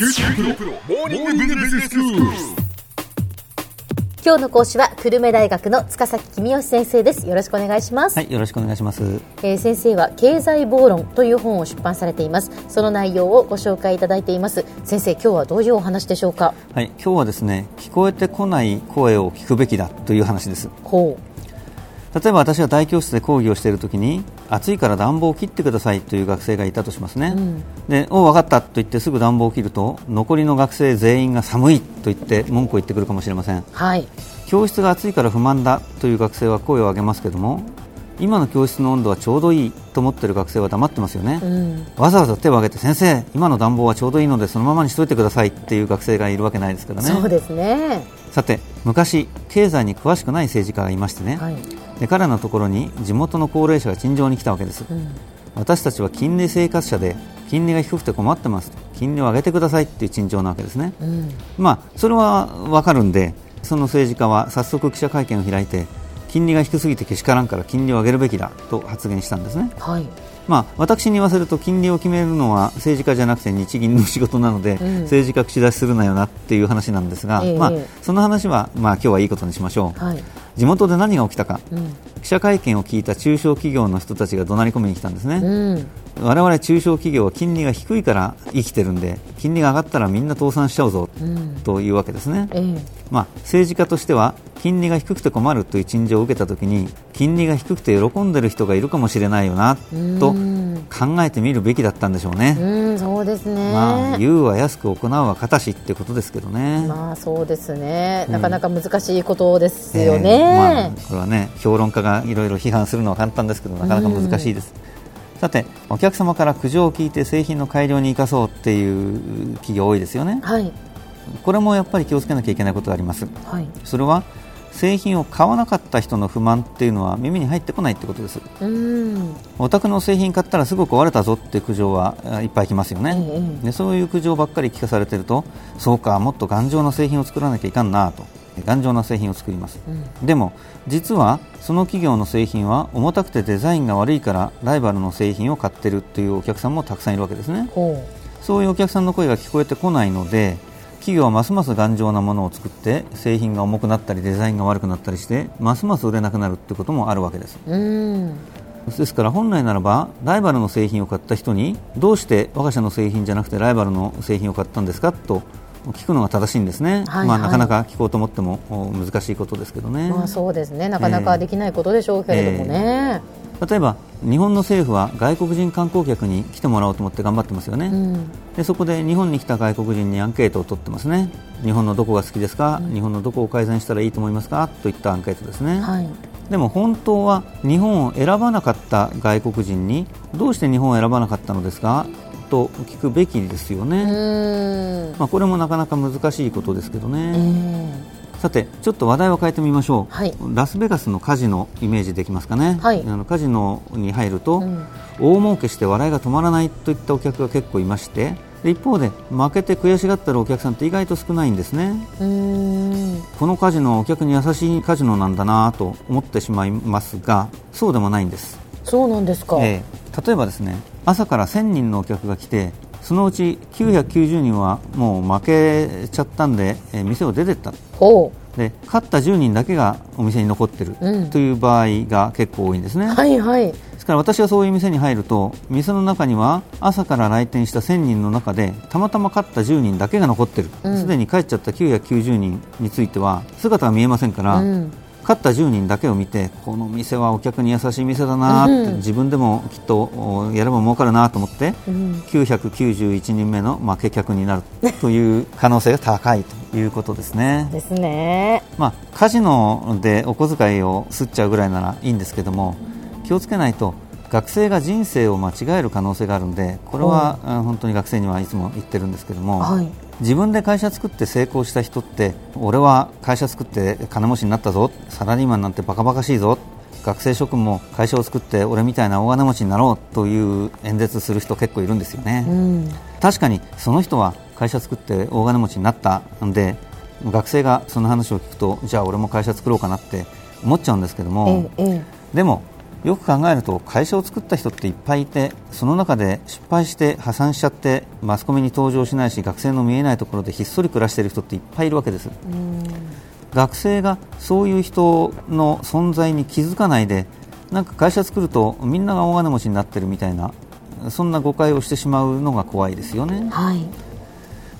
今日の講師は久留米大学の塚崎君吉先生です。よろしくお願いします、はい、よろしくお願いします。えー先生は経済暴論という本を出版されています。その内容をご紹介いただいています。先生今日はどういうお話でしょうか？はい、今日はですね、聞こえてこない声を聞くべきだという話です。ほ例えば私が大教室で講義をしているときに、暑いから暖房を切ってくださいという学生がいたとしますね。で、お分かったと言ってすぐ暖房を切ると、残りの学生全員が寒いと言って文句を言ってくるかもしれません。うはい教室が暑いから不満だという学生は声を上げますけども、今の教室の温度はちょうどいいと思っている学生は黙ってますよね。うん。わざわざ手を挙げて先生、今の暖房はちょうどいいのでそのままにしといてくださいっていう学生がいるわけないですからね。そうですね。さて昔経済に詳しくない政治家がいましてね、はい。で彼のところに地元の高齢者が陳情に来たわけです、うん。私たちは金利生活者で金利が低くて困ってます金利を上げてくださいっていう陳情なわけですね、うん。まあそれは分かるんでその政治家は早速記者会見を開いて金利が低すぎてけしからんから金利を上げるべきだと発言したんですね。はい。まあ、私に言わせると金利を決めるのは政治家じゃなくて日銀の仕事なので、うん。政治家口出しするなよなっていう話なんですが、ええ。まあ、その話は、まあ、今日はいいことにしましょう、はい地元で何が起きたか。うん。記者会見を聞いた中小企業の人たちが怒鳴り込みに来たんですね、うん。我々中小企業は金利が低いから生きてるんで金利が上がったらみんな倒産しちゃうぞ、うん。というわけですね、ええ。まあ、政治家としては金利が低くて困るという陳情を受けたときに金利が低くて喜んでる人がいるかもしれないよなとうん考えてみるべきだったんでしょうね。うんそうですね。まあ、言うは安く行うは形ってことですけどね。まあそうですね、うん。なかなか難しいことですよえーね、まあ、これはね評論家がいろいろ批判するのは簡単ですけどなかなか難しいです、さてお客様から苦情を聞いて製品の改良に生かそうっていう企業多いですよね。はい。これもやっぱり気をつけなきゃいけないことがあります。はい。それは製品を買わなかった人の不満っていうのは耳に入ってこないってことです。うん。お宅の製品買ったらすぐ壊れたぞって苦情はあいっぱい来ますよね、ええでそういう苦情ばっかり聞かされてるとそうかもっと頑丈な製品を作らなきゃいかんなと。頑丈な製品を作ります、うん。でも実はその企業の製品は重たくてデザインが悪いからライバルの製品を買ってるというお客さんもたくさんいるわけですね。ほそういうお客さんの声が聞こえてこないので企業はますます頑丈なものを作って製品が重くなったりデザインが悪くなったりしてますます売れなくなるってこともあるわけです。ううん。ですから本来ならばライバルの製品を買った人にどうして我が社の製品じゃなくてライバルの製品を買ったんですか？と聞くのが正しいんですね、はいはい。まあ、なかなか聞こうと思ってもお難しいことですけどね、まあそうですね。なかなかできないことでしょうけれどもね、例えば日本の政府は外国人観光客に来てもらおうと思って頑張ってますよね、うん。でそこで日本に来た外国人にアンケートを取ってますね。日本のどこが好きですか、日本のどこを改善したらいいと思いますか？といったアンケートですね、はい。でも本当は日本を選ばなかった外国人にどうして日本を選ばなかったのですか？と聞くべきですようね、ん。まあ、これもなかなか難しいことですけどえね、えさてちょっと話題を変えてみましょう、はい。ラスベガスのカジノイメージできますかね、はい。あのカジノに入ると、うん大儲けして笑いが止まらないといったお客が結構いまして。で一方で負けて悔しがってるお客さんって意外と少ないんですね。うん。このカジノはお客に優しいカジノなんだなと思ってしまいますがそうでもないんです。そうなんですか、ええ。例えばですね朝から1000人のお客が来てそのうち990人はもう負けちゃったんで、えー店を出てった。ほで勝った10人だけがお店に残ってるうん。という場合が結構多いんですね、うはいはい。ですから私がそういう店に入ると店の中には朝から来店した1000人の中でたまたま勝った10人だけが残ってる。うん。すで、に帰っちゃった990人については姿が見えませんから、うん勝った10人だけを見てこの店はお客に優しい店だなって、うん。自分でもきっとおやれば儲かるなと思って、うん。991人目の負け客になるという可能性が高いということですね。ですね。まあ、カジノでお小遣いを吸っちゃうぐらいならいいんですけども気をつけないと学生が人生を間違える可能性があるんでこれは、あ本当に学生にはいつも言ってるんですけども、はい自分で会社作って成功した人って俺は会社作って金持ちになったぞ。サラリーマンなんてバカバカしいぞ。学生諸君も会社を作って俺みたいな大金持ちになろうという演説する人結構いるんですよね、うん。確かにその人は会社作って大金持ちになったんで学生がその話を聞くとじゃあ俺も会社作ろうかなって思っちゃうんですけども、えええ。でもよく考えると会社を作った人っていっぱいいてその中で失敗して破産しちゃってマスコミに登場しないし学生の見えないところでひっそり暮らしている人っていっぱいいるわけです。学生がそういう人の存在に気づかないでなんか会社作るとみんなが大金持ちになってるみたいなそんな誤解をしてしまうのが怖いですよね、はい、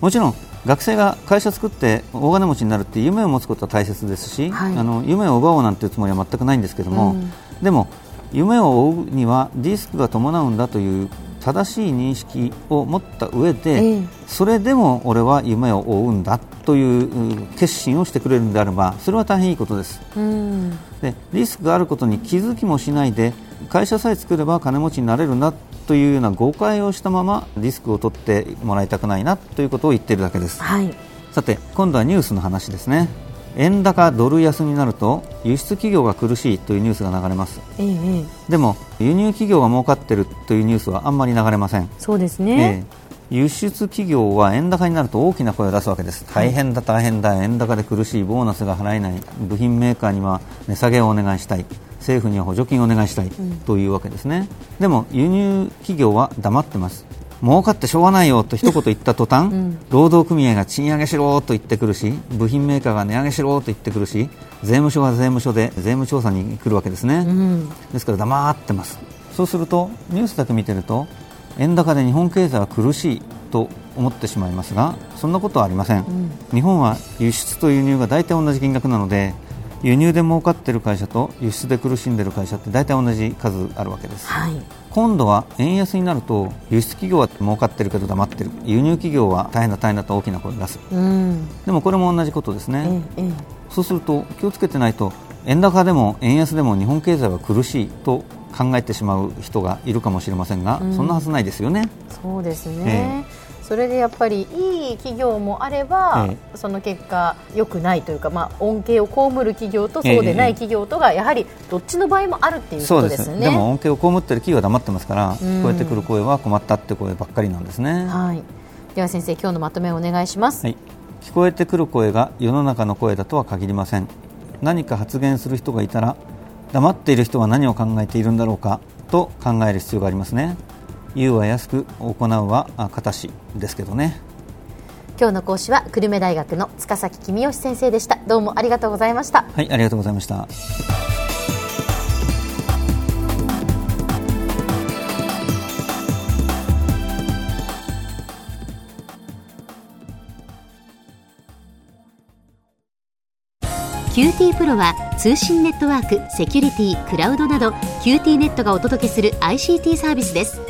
もちろん学生が会社作って大金持ちになるって夢を持つことは大切ですし、はい、あの夢を奪おうなんていうつもりは全くないんですけども、うん、でも夢を追うにはリスクが伴うんだという正しい認識を持った上で、えー、それでも俺は夢を追うんだという決心をしてくれるのであればそれは大変いいことです、うん、でリスクがあることに気づきもしないで会社さえ作れば金持ちになれるなというような誤解をしたままリスクを取ってもらいたくないなということを言っているだけです、はい、さて今度はニュースの話ですね円高ドル安になると輸出企業が苦しいというニュースが流れます、ええ、でも輸入企業が儲かっているというニュースはあんまり流れません。そうですね、え輸出企業は円高になると大きな声を出すわけです、大変だ、大変だ、円高で苦しい、ボーナスが払えない、部品メーカーには値下げをお願いしたい、政府には補助金をお願いしたい。というわけですね、でも輸入企業は黙ってます。儲かってしょうがないよと一言言った途端、うん、労働組合が賃上げしろと言ってくるし部品メーカーが値上げしろと言ってくるし税務署が税務署で税務調査に来るわけですね、うん、ですから黙ってます。そうするとニュースだけ見てると円高で日本経済は苦しいと思ってしまいますがそんなことはありません、うん、日本は輸出と輸入が大体同じ金額なので輸入で儲かっている会社と輸出で苦しんでいる会社って大体同じ数あるわけです、はい、今度は円安になると輸出企業は儲かっているけど黙っている。輸入企業は大変だ大変だと大きな声を出す、うん、でもこれも同じことですね、ええ、そうすると気をつけてないと円高でも円安でも日本経済は苦しいと考えてしまう人がいるかもしれませんが、うん、そんなはずないですよね。そうですね、えー、それでやっぱりいい企業もあれば、えー、その結果良くないというか、まあ、恩恵を被る企業とそうでない企業とがやはりどっちの場合もあるっていうことですね。でも恩恵を被っている企業は黙ってますから、聞こえてくる声は困ったって声ばっかりなんですね。はい、では先生今日のまとめをお願いします。はい、聞こえてくる声が世の中の声だとは限りません。何か発言する人がいたら黙っている人は何を考えているんだろうかと考える必要がありますね言うは安く行うは形ですけどね。今日の講師は久留米大学の塚崎君吉先生でした。どうもありがとうございました。はいありがとうございました。QT プロは通信ネットワーク、セキュリティ、クラウドなど QT ネットがお届けする ICT サービスです